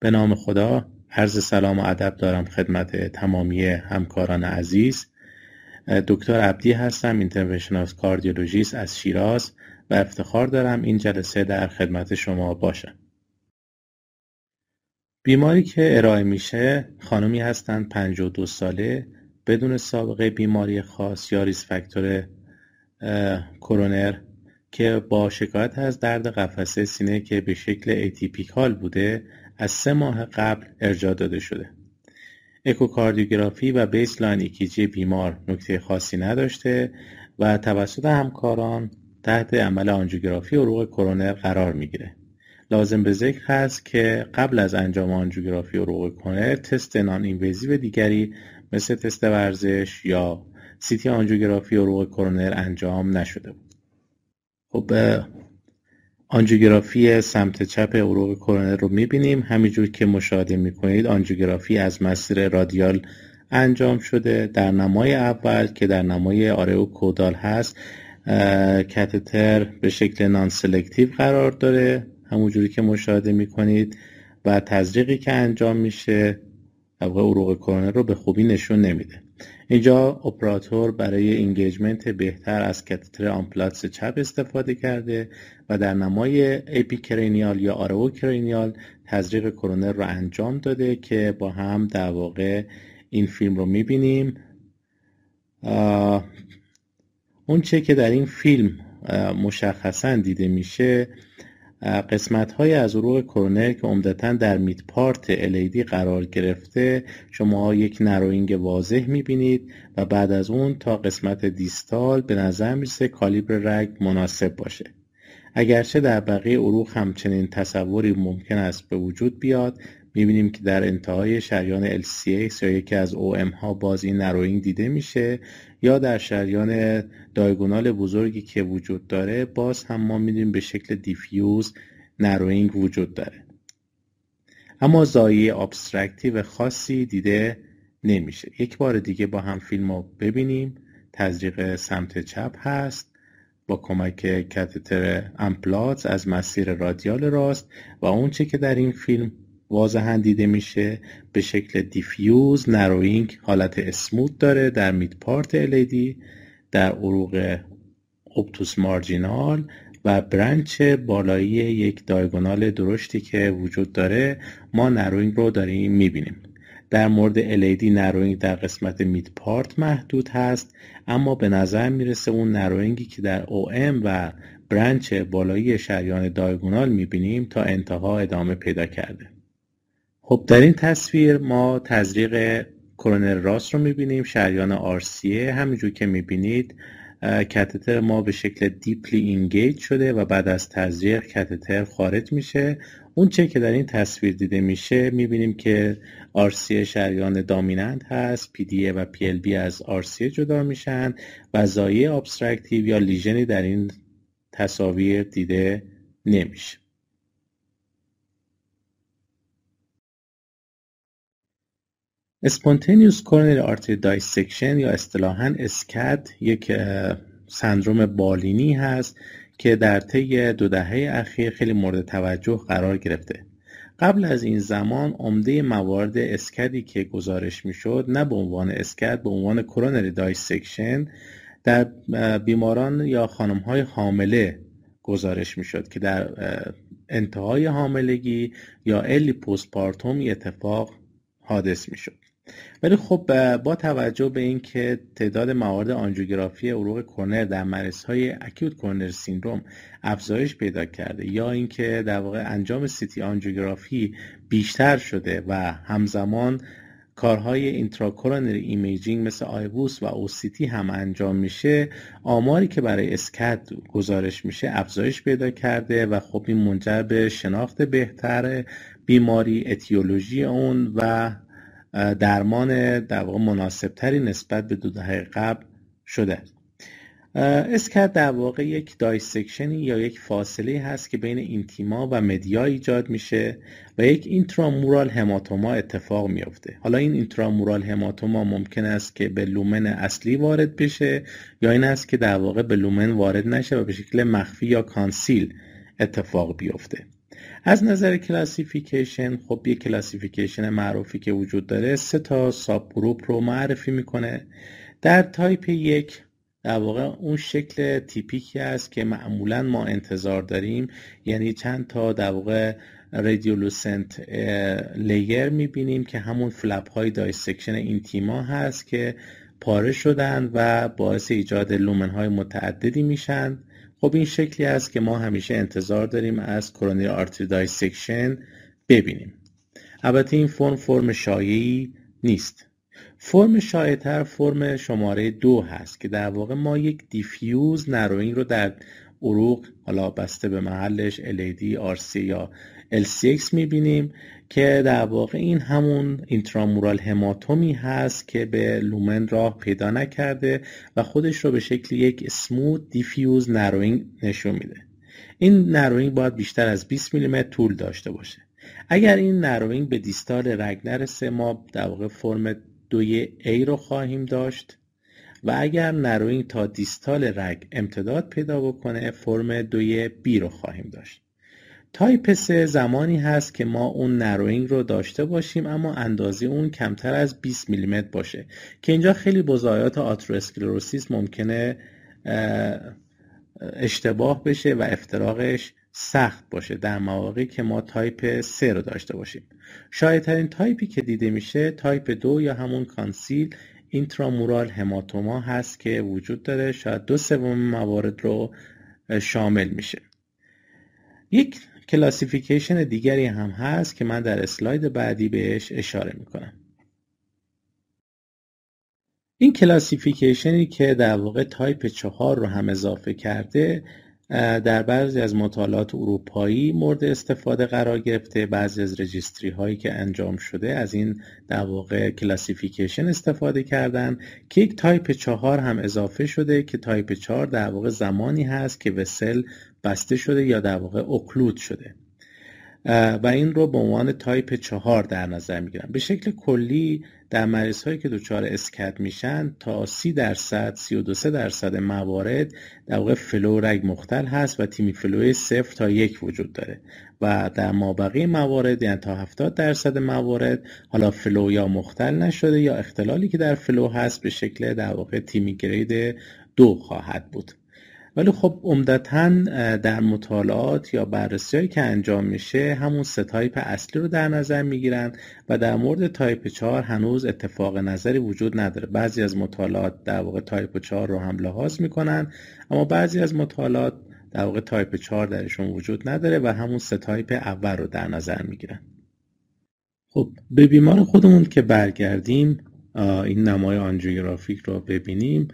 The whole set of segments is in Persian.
به نام خدا عرض سلام و ادب دارم خدمت تمامی همکاران عزیز. دکتر عبدی هستم interventional cardiologist از شیراز و افتخار دارم این جلسه در خدمت شما باشم. بیماری که ارائه میشه خانمی هستند 52 ساله بدون سابقه بیماری خاص یا risk factor کرونر که با شکایت از درد قفسه سینه که به شکل atypical بوده از سه ماه قبل ارجاع داده شده. اکوکاردیوگرافی و baseline EKG بیمار نکته خاصی نداشته و توسط همکاران تحت عمل آنجیوگرافی عروق کرونر قرار می‌گیره. لازم به ذکر هست که قبل از انجام آنجیوگرافی عروق کرونر تست non-invasive دیگری مثل تست ورزش یا CT آنجیوگرافی عروق کرونر انجام نشده بود. خب آنجیوگرافی سمت چپ عروق کرونر رو می‌بینیم. همینجور که مشاهده می‌کنید آنجیوگرافی از مسیر radial انجام شده. در نمای اول که در نمای RAO caudal هست کاتتر به شکل non-selective قرار داره. همونجوری که مشاهده می‌کنید و تزریقی که انجام میشه عروق کرونر رو به خوبی نشون نمیده. اینجا اپراتور برای engagement بهتر از کاتتر Amplatz چپ استفاده کرده و در نمای AP cranial یا RAO cranial تزریق کرونر رو انجام داده که با هم در واقع این فیلم رو می‌بینیم. اون چه که در این فیلم مشخصا دیده میشه قسمت های از عروق کرونر که عمدتا در mid part LAD قرار گرفته شما یک narrowing واضح می‌بینید و بعد از اون تا قسمت distal به نظر می‌رسه کالیبر رگ مناسب باشه. اگرچه در بقیه عروق همچنین تصوری ممکن است به وجود بیاد می‌بینیم که در انتهای شریان LCX یا یکی از OM ها باز این narrowing دیده میشه یا در شریان diagonal بزرگی که وجود داره باز هم ما می‌دونیم به شکل diffuse narrowing وجود داره. اما ضایعه obstructive خاصی دیده نمیشه. یک بار دیگه با هم فیلم رو ببینیم. تزریق سمت چپ هست. با کمک کاتتر Amplatz از مسیر radial راست و اونچه که در این فیلم واضحا دیده میشه به شکل diffuse narrowing حالت smooth داره در mid part LAD در عروق obtuse marginal و branch بالایی یک diagonal درشتی که وجود داره ما narrowing رو داریم می‌بینیم. در مورد LAD narrowing در قسمت mid part محدود هست اما به نظر می‌رسه اون narrowing ی که در OM و branch بالایی شریان diagonal می‌بینیم تا انتها ادامه پیدا کرده. خب در این تصویر ما تزریق کرونر راست رو می‌بینیم شریان RCA همینجور که می‌بینید کاتتر ما به شکل deeply engage شده و بعد از تزریق کاتتر خارج میشه. اون چه که در این تصویر دیده میشه می‌بینیم که RCA شریان dominant هست پی و پی بی از RCA جدا میشن و ضایعه obstructive یا lesion ی در این تصاویر دیده نمیشه. spontaneous coronary artery dissection یا اصطلاحا SCAD یک سندروم بالینی هست که در طی دو دهه اخیر خیلی مورد توجه قرار گرفته. قبل از این زمان عمده موارد SCAD ی که گزارش می‌شد نه به عنوان SCAD به عنوان coronary dissection در بیماران یا خانم های حامله گزارش می‌شد که در انتهای حاملگی یا early postpartum اتفاق حادث می‌شد. ولی خب با توجه به اینکه تعداد موارد آنژیوگرافی عروق کرونر در مریض‌های acute coronary syndrome افزایش پیدا کرده یا اینکه در واقع انجام CT آنژیوگرافی بیشتر شده و همزمان کارهای intracoronary imaging مثل IVUS و OCT هم انجام میشه آماری که برای SCAD گزارش میشه افزایش پیدا کرده و خب این منجر به شناخت بهتر بیماری اتیولوژی اون و درمان در واقع مناسبتری نسبت به دو دهه قبل شده. است در واقع یک dissection ی یا یک فاصله هست که بین intima و media ایجاد میشه و یک intramural hematoma اتفاق میافته. حالا این intramural hematoma ممکن است که به lumen اصلی وارد بشه یا این است که در واقع به lumen وارد نشه و به شکل مخفی یا concealed اتفاق بیفته. از نظر classification خب یه classification معروفی که وجود داره سه تا subgroup رو معرفی می‌کنه. در تایپ یک در واقع اون شکل typical ی است که معمولا ما انتظار داریم. یعنی چند تا در واقع radiolucent layer می‌بینیم که همون flap های dissection intima هست که پاره شدن و باعث ایجاد lumen های متعددی میشن. خب این شکلی است که ما همیشه انتظار داریم از coronary artery dissection ببینیم. البته این فرم فرم شایعی نیست. فرم شایعتر فرم شماره دو هست که در واقع ما یک diffuse narrowing رو در عروق حالا بسته به محلش LAD, RCA یا LCX می‌بینیم که در واقع این همون intramural hematoma یی هست که به lumen راه پیدا نکرده و خودش رو به شکل یک smooth diffuse narrowing نشون میده. این narrowing باید بیشتر از 20 میلیمتر طول داشته باشه. اگر این narrowing به distal رگ نرسه ما در واقع فرم دوی A رو خواهیم داشت و اگر narrowing تا distal رگ امتداد پیدا بکنه فرم دوی B رو خواهیم داشت. تایپ 3 زمانی هست که ما اون narrowing رو داشته باشیم اما اندازه اون کمتر از 20 میلیمتر باشه. که اینجا خیلی با ضایعات atherosclerosis ممکنه اشتباه بشه و افتراقش سخت باشه در مواقعی که ما تایپ 3 رو داشته باشیم. شایدترین تایپی که دیده میشه تایپ 2 یا همون concealed intramural hematoma هست که وجود داره. شاید دو سوم موارد رو شامل میشه. یک classification دیگری هم هست که من در اسلاید بعدی بهش اشاره می‌کنم. این classification ی که در واقع تایپ چهار رو هم اضافه کرده در بعضی از مطالعات اروپایی مورد استفاده قرار گرفته. بعضی از registry هایی که انجام شده از این در واقع classification استفاده کردن. که یک تایپ چهار هم اضافه شده که تایپ چهار در واقع زمانی هست که vessel بسته شده یا در واقع occlude شده. و این رو به عنوان تایپ چهار در نظر می‌گیرن به شکل کلی در مریض هایی که دچار SCAD میشن تا سی درصد سی و دو درصد موارد در واقع flow رگ مختل هست و TIMI flow ی صفر تا یک وجود داره. و در مابقی موارد یعنی تا 70 درصد موارد حالا flow یا مختل نشده یا اختلالی که در flow هست به شکل در واقع TIMI grade دو خواهد بود. ولی خب عمدتا در مطالعات یا بررسی که انجام میشه همون سه تایپ اصلی رو در نظر می‌گیرن و در مورد تایپ 4 هنوز اتفاق نظری وجود نداره. بعضی از مطالعات در واقع تایپ 4 رو هم لحاظ می‌کنن اما بعضی از مطالعات در واقع تایپ 4 درشون وجود نداره و همون سه تایپ اول رو در نظر می‌گیرن. خب به بیمار خودمون که برگردیم این نمای angiographic رو ببینیم.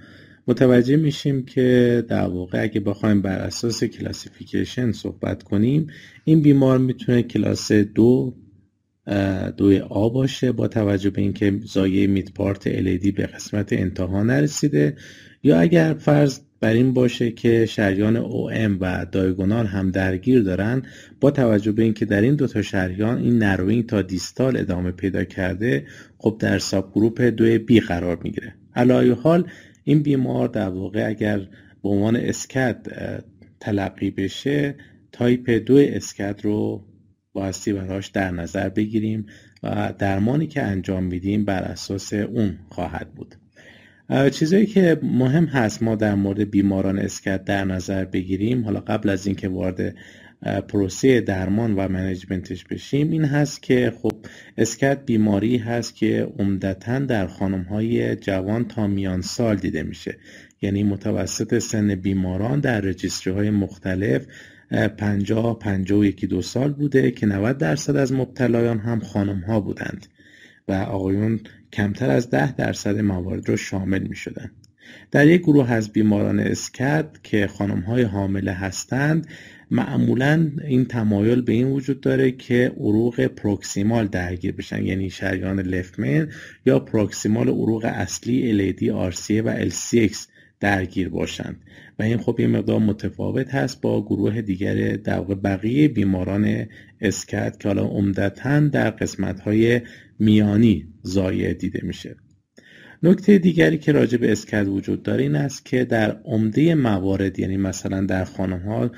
متوجه میشیم که در واقع اگه بخوایم بر اساس classification صحبت کنیم این بیمار می‌تونه کلاس دو دوی A باشه با توجه به اینکه ضایعه midpart LAD به قسمت انتها نرسیده. یا اگر فرض بر این باشه که شریان OM و diagonal هم درگیری دارن با توجه به اینکه در این دوتا شریان این narrowing تا distal ادامه پیدا کرده خب در subgroup دوی B قرار می‌گیره. علی‌ای‌حال این بیمار در واقع اگر به عنوان SCAD تلقی بشه تایپ دو SCAD رو بایستی براش در نظر بگیریم و درمانی که انجام میدیم بر اساس اون خواهد بود. چیزایی که مهم هست ما در مورد بیماران اسکد در نظر بگیریم حالا قبل از اینکه وارد پروسه درمان و منیجمنتش بشیم این هست که خب اسکت بیماری هست که عمدتا در خانم های جوان تا میان سال دیده میشه یعنی متوسط سن بیماران در رجیستری های مختلف 50 51 دو سال بوده که 90 درصد از مبتلایان هم خانم ها بودند و آقایون کمتر از 10 درصد موارد رو شامل می شدن. در یک گروه از بیماران اسکد که خانم های حامله هستند معمولا این تمایل به این وجود داره که عروق پروکسیمال درگیر بشن. یعنی شریان لفمن یا پروکسیمال عروق اصلی LED, RCA و LCX درگیر باشند و این خب یه مقدار متفاوت هست با گروه دیگر در بقیه بیماران اسکت که حالا عمدتا در قسمت های میانی زایه دیده میشه. نکته دیگری که راجع به اسکت وجود داره این است که در عمده موارد یعنی مثلا در خانم ها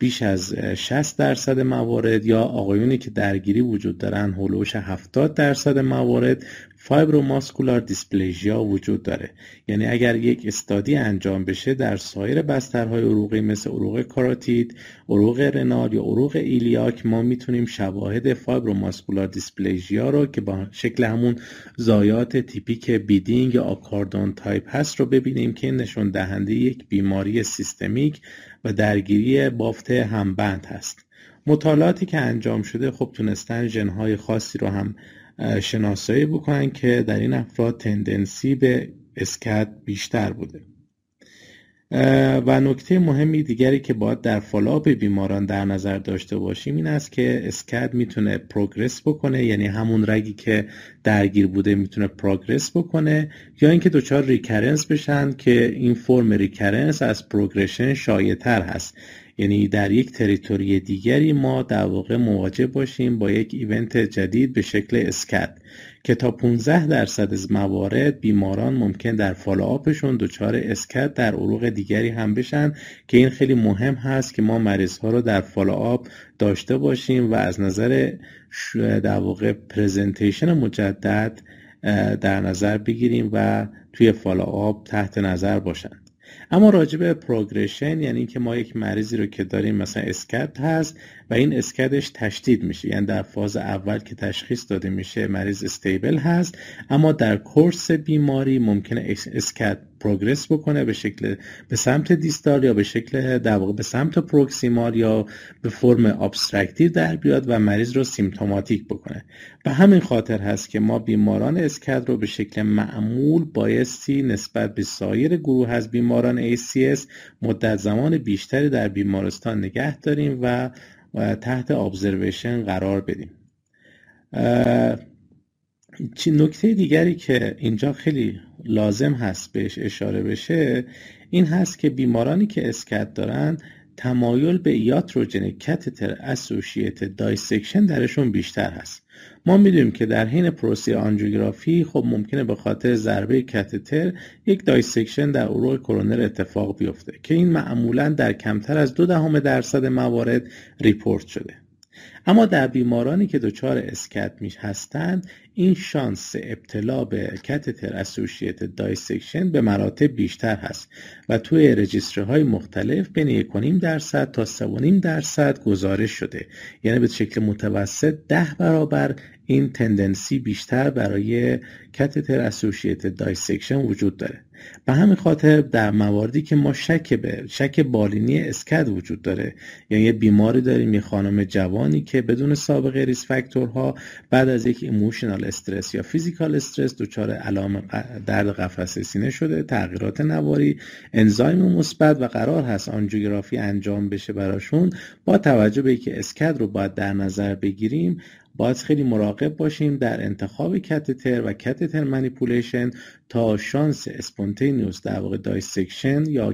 بیش از 60 درصد موارد یا آقایونی که درگیری وجود دارن هلوش 70 درصد موارد فایبروماسکولار دیسپلیژیا وجود داره. یعنی اگر یک استادی انجام بشه در سایر بسترهای عروقی مثل عروق کاراتید عروق renal یا عروق iliac ما می‌تونیم شواهد fibromuscular dysplasia رو که با شکل همون ضایعات تیپیک beading یا accordion type هست رو ببینیم که نشون دهنده یک بیماری سیستمیک و درگیری بافت همبند هست. مطالعاتی که انجام شده خب تونستن ژنهای خاصی رو هم شناسایی بکنن که در این افراد tendency به SCAD بیشتر بوده. و نکته مهمی دیگری که باید در follow-up بیماران در نظر داشته باشیم این است که SCAD می‌تونه progress بکنه یعنی همون رگی که درگیر بوده می‌تونه progress بکنه یا اینکه دچار recurrence بشن که این فرم recurrence از progression شایع هست. یعنی در یک territory دیگری ما در واقع مواجه باشیم با یک event جدید به شکل SCAD که تا 15 درصد از موارد بیماران ممکن در follow-up شون دچار SCAD در عروق دیگری هم بشن که این خیلی مهم هست که ما مریض ها رو در follow-up داشته باشیم و از نظر در واقع presentation مجدد در نظر بگیریم و توی follow-up تحت نظر باشند. اما راجع به progression یعنی اینکه ما یک مریضی رو که داریم مثلا SCAD هست و این SCAD ش تشدید میشه. یعنی در فاز اول که تشخیص داده میشه مریض stable هست اما در course بیماری ممکنه SCAD progress بکنه به شکل به سمت distal یا به شکل در واقع به سمت proximal یا به فرم obstructive در بیاد و مریض رو symptomatic بکنه. به همین خاطر هست که ما بیماران SCAD رو به شکل معمول بایستی نسبت به سایر گروه از بیماران ACS مدت زمان بیشتری در بیمارستان نگه داریم و تحت observation قرار بدیم. نکته دیگری که اینجا خیلی لازم هست بهش اشاره بشه این هست که بیمارانی که SCAD دارن تمایل به iatrogenic catheter associated dissection درشون بیشتر هست. ما می‌دونیم که در حین procedure آنجیوگرافی خب ممکنه به خاطر ضربه catheter یک dissection در عروق کرونر اتفاق بیفته که این معمولا در کمتر از دو دهم درصد موارد report شده. اما در بیمارانی که دچار SCAD می هستند این شانس ابتلا به catheter associated dissection به مراتب بیشتر هست و توی registry های مختلف بین 1.5 درصد تا 3.5 درصد گزارش شده. یعنی به شکل متوسط ده برابر این tendency بیشتر برای catheter associated dissection وجود داره. به همین خاطر در مواردی که ما شک به شک بالینی SCAD وجود داره یعنی یه بیماری داریم یه خانم جوانی که بدون سابقه risk factor ها بعد از یک emotional stress یا physical stress دچار علائم درد قفسه سینه شده تغییرات نواری enzyme مثبت و قرار هست آنجیوگرافی انجام بشه براشون. با توجه به اینکه SCAD رو باید در نظر بگیریم باید خیلی مراقب باشیم در انتخاب catheter و catheter manipulation تا شانس spontaneous در واقع dissection یا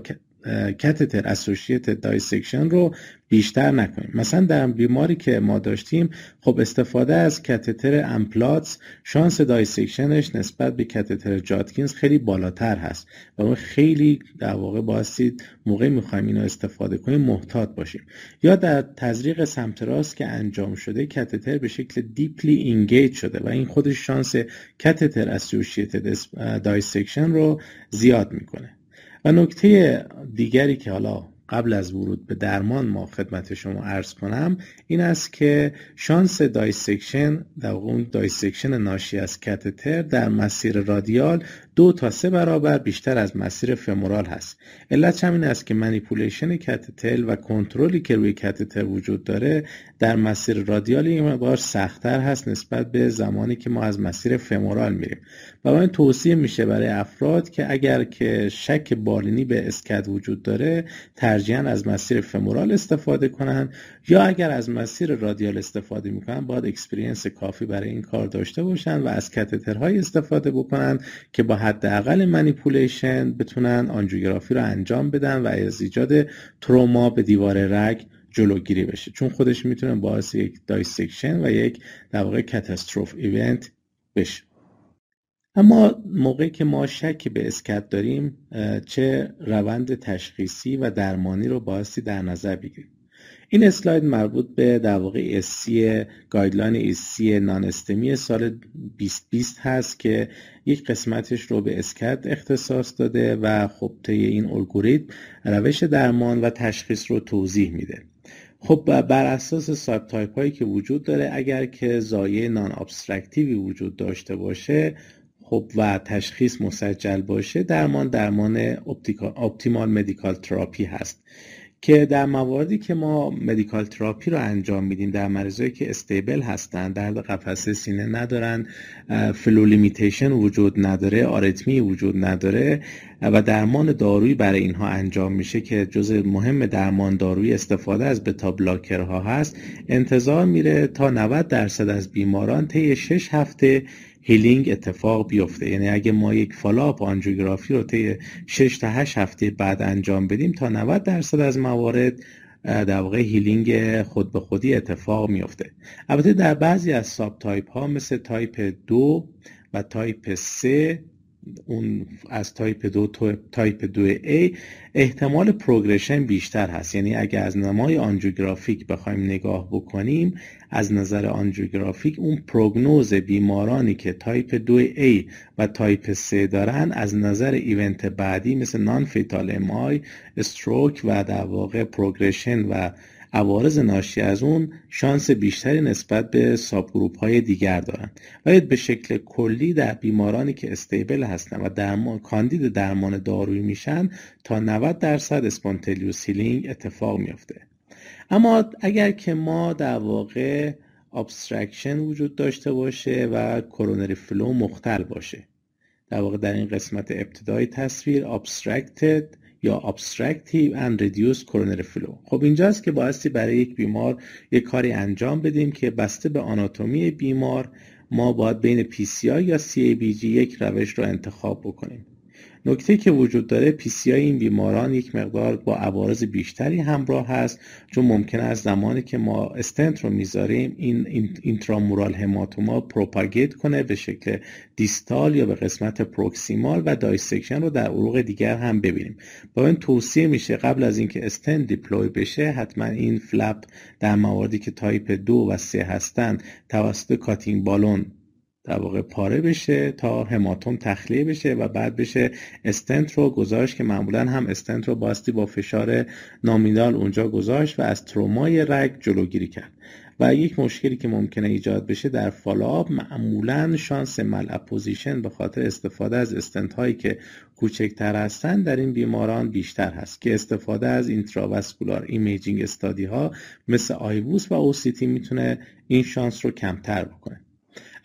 catheter associated dissection رو بیشتر نکنیم. مثلا در بیماری که ما داشتیم خب استفاده از catheter Amplatz شانس dissection ش نسبت به catheter Judkins خیلی بالاتر هست و اون خیلی در واقع بایستی موقع می‌خوایم اینو استفاده کنیم محتاط باشیم. یا در تزریق سمت راست که انجام شده catheter به شکل deeply engage شده و این خودش شانس catheter associated dissection رو زیاد می‌کنه. و نکته دیگری که حالا قبل از ورود به درمان ما خدمت شما عرض کنم این است که شانس dissection در اون dissection ناشی از catheter در مسیر radial دو تا سه برابر بیشتر از مسیر femoral هست. علت همین است که manipulation catheter و کنترلی که روی catheter وجود داره در مسیر radial این مقدار سختتر هست نسبت به زمانی که ما از مسیر femoral میریم. این توصیه میشه برای افراد که اگر که شک بالینی به SCAD وجود داره ترجیحاً از مسیر femoral استفاده کنن یا اگر از مسیر radial استفاده می‌کنن باید experience کافی برای این کار داشته باشن و از catheter های استفاده بکنن که با حداقل manipulation بتونن آنجیوگرافی رو انجام بدن و از ایجاد تروما به دیوار رگ جلوگیری بشه. چون خودش می‌تونه باعث یک dissection و یک در واقع catastrophic event بشه. اما موقعی که ما شک به SCAD داریم چه روند تشخیصی و درمانی رو بایستی در نظر بگیریم. این اسلاید مربوط به در واقع ESC guideline ESC non-STEMI سال 2020 هست که یک قسمتش رو به SCAD اختصاص داده و خب طی این الگوریتم روش درمان و تشخیص رو توضیح میده. خب بر اساس subtype هایی که وجود داره اگر که ضایعه non-obstructive ی وجود داشته باشه خب و تشخیص مسجل باشه درمان درمان optimal medical therapy هست. که در مواردی که ما medical therapy رو انجام میدیم در مریضایی که stable هستن درد قفسه سینه ندارن flow limitation وجود نداره آریتمی وجود نداره و درمان دارویی برای اینها انجام میشه که جز مهم درمان دارویی استفاده از beta blocker ها هست. انتظار میره تا 90 درصد از بیماران طی 6 هفته healing اتفاق بیفته. یعنی اگه ما یک follow-up آنژیوگرافی رو طی 6 تا 8 هفته بعد انجام بدیم تا 90 درصد از موارد در واقع healing خود به خودی اتفاق میفته البته در بعضی از subtype ها مثل تایپ دو و تایپ 3 اون از تایپ دو تایپ دو A احتمال progression بیشتر هست. یعنی اگر از نمای angiographic بخوایم نگاه بکنیم از نظر angiographic اون prognosis بیمارانی که تایپ 2 A و تایپ 3 دارن از نظر event بعدی مثل non-fatal MI stroke و در واقع progression و عوارض ناشی از اون شانس بیشتری نسبت به subgroup های دیگر دارن باید به شکل کلی در بیمارانی که stable هستن و درمان کاندید درمان دارویی میشن تا 90 درصد spontaneous healing اتفاق میافته. اما اگر که ما در واقع obstruction وجود داشته باشه و coronary flow مختل باشه در واقع در این قسمت ابتدای تصویر obstructed یا obstructive and reduced coronary flow. خب اینجاست که بایستی برای یک بیمار یک کاری انجام بدیم که بسته به آناتومی بیمار ما باید بین PCI یا CABG یک روش رو انتخاب بکنیم. نکته که وجود داره PCI این بیماران یک مقدار با عوارض بیشتری همراه هست چون ممکن است زمانی که ما استنت رو می‌ذاریم این intramural hematoma propagate کنه به شکل distal یا به قسمت proximal و dissection رو در عروق دیگر هم ببینیم. بنابراین توصیه میشه قبل از اینکه stent deploy بشه حتما این flap در مواردی که تایپ دو و سه هستن توسط cutting balloon در واقع پاره بشه تا hematom تخلیه بشه و بعد بشه استنت رو گذاشت که معمولا هم استنت رو بایستی با فشار nominal اونجا گذاشت و از ترومای رگ جلوگیری کرد. و یک مشکلی که ممکنه ایجاد بشه در follow-up معمولا شانس malapposition به خاطر استفاده از استنت هایی که کوچکتر هستند در این بیماران بیشتر هست که استفاده از intravascular imaging study ها مثل IVUS و OCT می‌تونه این شانس رو کمتر بکنه.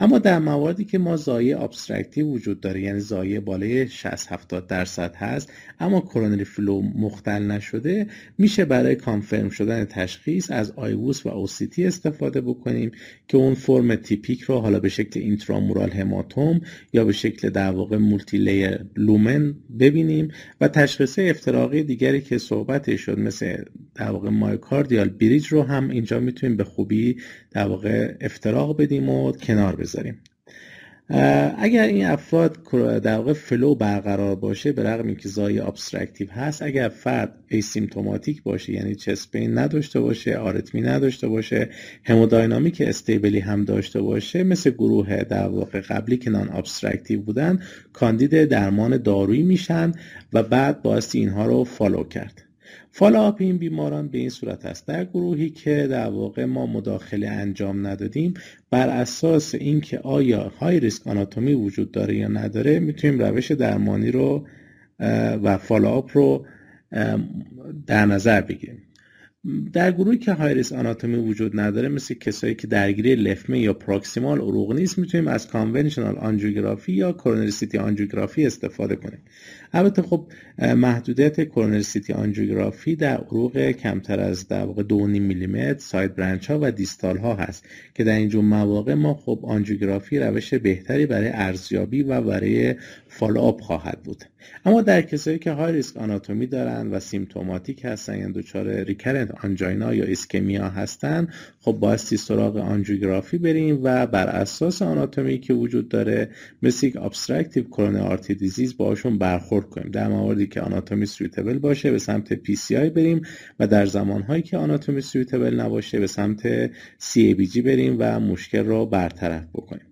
اما در مواردی که ما ضایعه obstructive وجود داره یعنی ضایعه بالای 60 70 درصد هست اما کرونری فلو مختل نشده میشه برای confirm شدن تشخیص از IVUS و OCT استفاده بکنیم که اون فرم typic رو حالا به شکل intramural hematom یا به شکل در واقع multilayer lumen ببینیم و تشخیص افتراقی دیگری که صحبت شد مثل در واقع myocardial bridge رو هم اینجا می‌تونیم به خوبی در واقع افتراق بدیم و کنار بذاریم. اگر این افراد در واقع flow برقرار باشه به رغم اینکه ضایعه obstructive هست اگر فرد asymptomatic باشه یعنی chest pain نداشته باشه آریتمی نداشته باشه hemodynamic stable ی هم داشته باشه مثل گروه در واقع قبلی که non-obstructive بودن candid درمان دارویی میشن و بعد بایستی اینها رو follow کرد. follow-up این بیماران به این صورت است. در گروهی که در واقع ما مداخله انجام ندادیم بر اساس اینکه آیا high-risk anatomy وجود داره یا نداره می‌تونیم روش درمانی رو و follow-up رو در نظر بگیریم. در گروهی که high-risk anatomy وجود نداره مثل کسایی که درگیری left main یا proximal عروق نیست می‌تونیم از conventional آنژیوگرافی یا coronary CT آنژیوگرافی استفاده کنیم. البته خب محدودیت coronary CT آنژیوگرافی در عروق کمتر از در واقع 2.5 میلیمتر side branch ها و distal ها هست که در اینجور مواقع ما خب آنژیوگرافی روش بهتری برای ارزیابی و برای follow-up خواهد بود. اما در کسایی که high-risk anatomy دارن و symptomatic هستن یعنی دچار recurrent angina یا ischemia هستن خب بایستی سراغ آنژیوگرافی بریم و بر اساس آناتومی که وجود داره مثل یک obstructive coronary artery disease باشون برخورد کنیم. در مواردی که آناتومی suitable باشه به سمت PCI بریم و در زمانهایی که آناتومی suitable نباشه به سمت CABG بریم و مشکل رو برطرف بکنیم.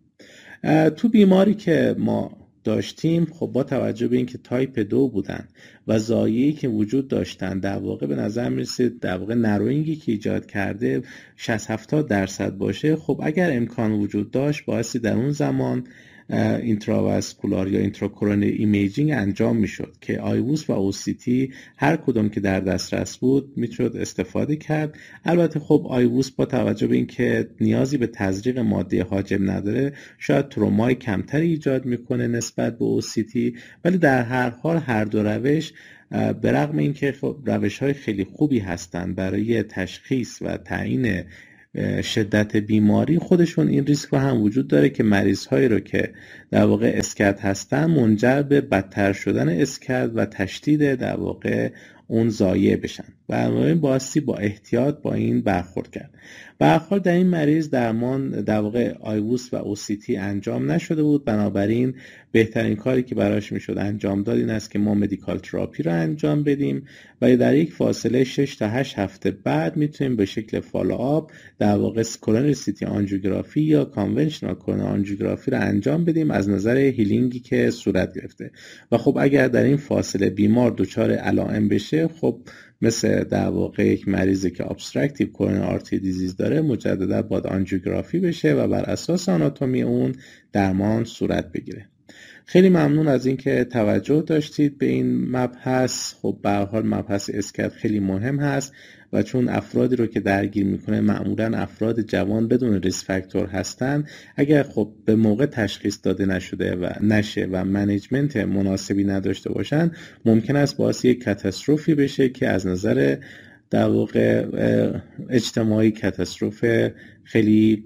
تو بیماری که ما داشتیم خب با توجه به اینکه تایپ دو بودن و ضایعاتی که وجود داشتن در واقع به نظر می‌رسید در واقع narrowing ی که ایجاد کرده 60 70 درصد باشه خب اگر امکان وجود داشت بایستی در اون زمان intravascular یا intracoronary imaging انجام می‌شد که IVUS و OCT هر کدوم که در دسترس بود می‌شد استفاده کرد. البته خب آیووس با توجه به اینکه نیازی به تزریق ماده حاجب نداره شاید ترومای کمتری ایجاد می‌کنه نسبت به اوسیتی ولی در هر حال هر دو روش به رغم اینکه خب روش های خیلی خوبی هستند برای تشخیص و تعیین شدت بیماری خودشون این ریسک رو هم وجود داره که مریض هایی رو که در واقع اسکت هستن منجر به بدتر شدن اسکت و تشدید در واقع اون ضایعه بشن. این بایستی با احتیاط با این برخورد کرد. برخورد در این مریض درمان در واقع IVUS و OCT انجام نشده بود. بنابراین بهترین کاری که براش می‌شد انجام داد این است که ما medical therapy رو انجام بدیم و در یک فاصله 6 تا 8 هفته بعد می‌تونیم به شکل follow-up در واقع coronary CT آنژیوگرافی یا conventional coronary آنژیوگرافی رو انجام بدیم از نظر healing ی که صورت گرفته. و خب اگر در این فاصله بیمار دچار علائم بشه خب مثل در واقع یک مریضی که obstructive coronary artery disease داره مجددا باید آنژیوگرافی بشه و بر اساس آناتومی اون درمان صورت بگیره. خیلی ممنون از اینکه توجه داشتید به این مبحث. خب به هر حال مبحث SCAD خیلی مهم هست. و چون افرادی رو که درگیر می‌کنه معمولا افراد جوان بدون risk factor هستن اگر خب به موقع تشخیص داده نشده و نشه و منیجمنت مناسبی نداشته باشن ممکن است باعث یک کاتاستروفی بشه که از نظر در واقع اجتماعی کاتاستروف خیلی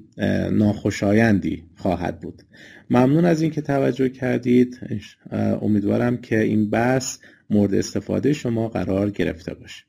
ناخوشایندی خواهد بود. ممنون از اینکه توجه کردید. امیدوارم که این بحث مورد استفاده شما قرار گرفته باشه.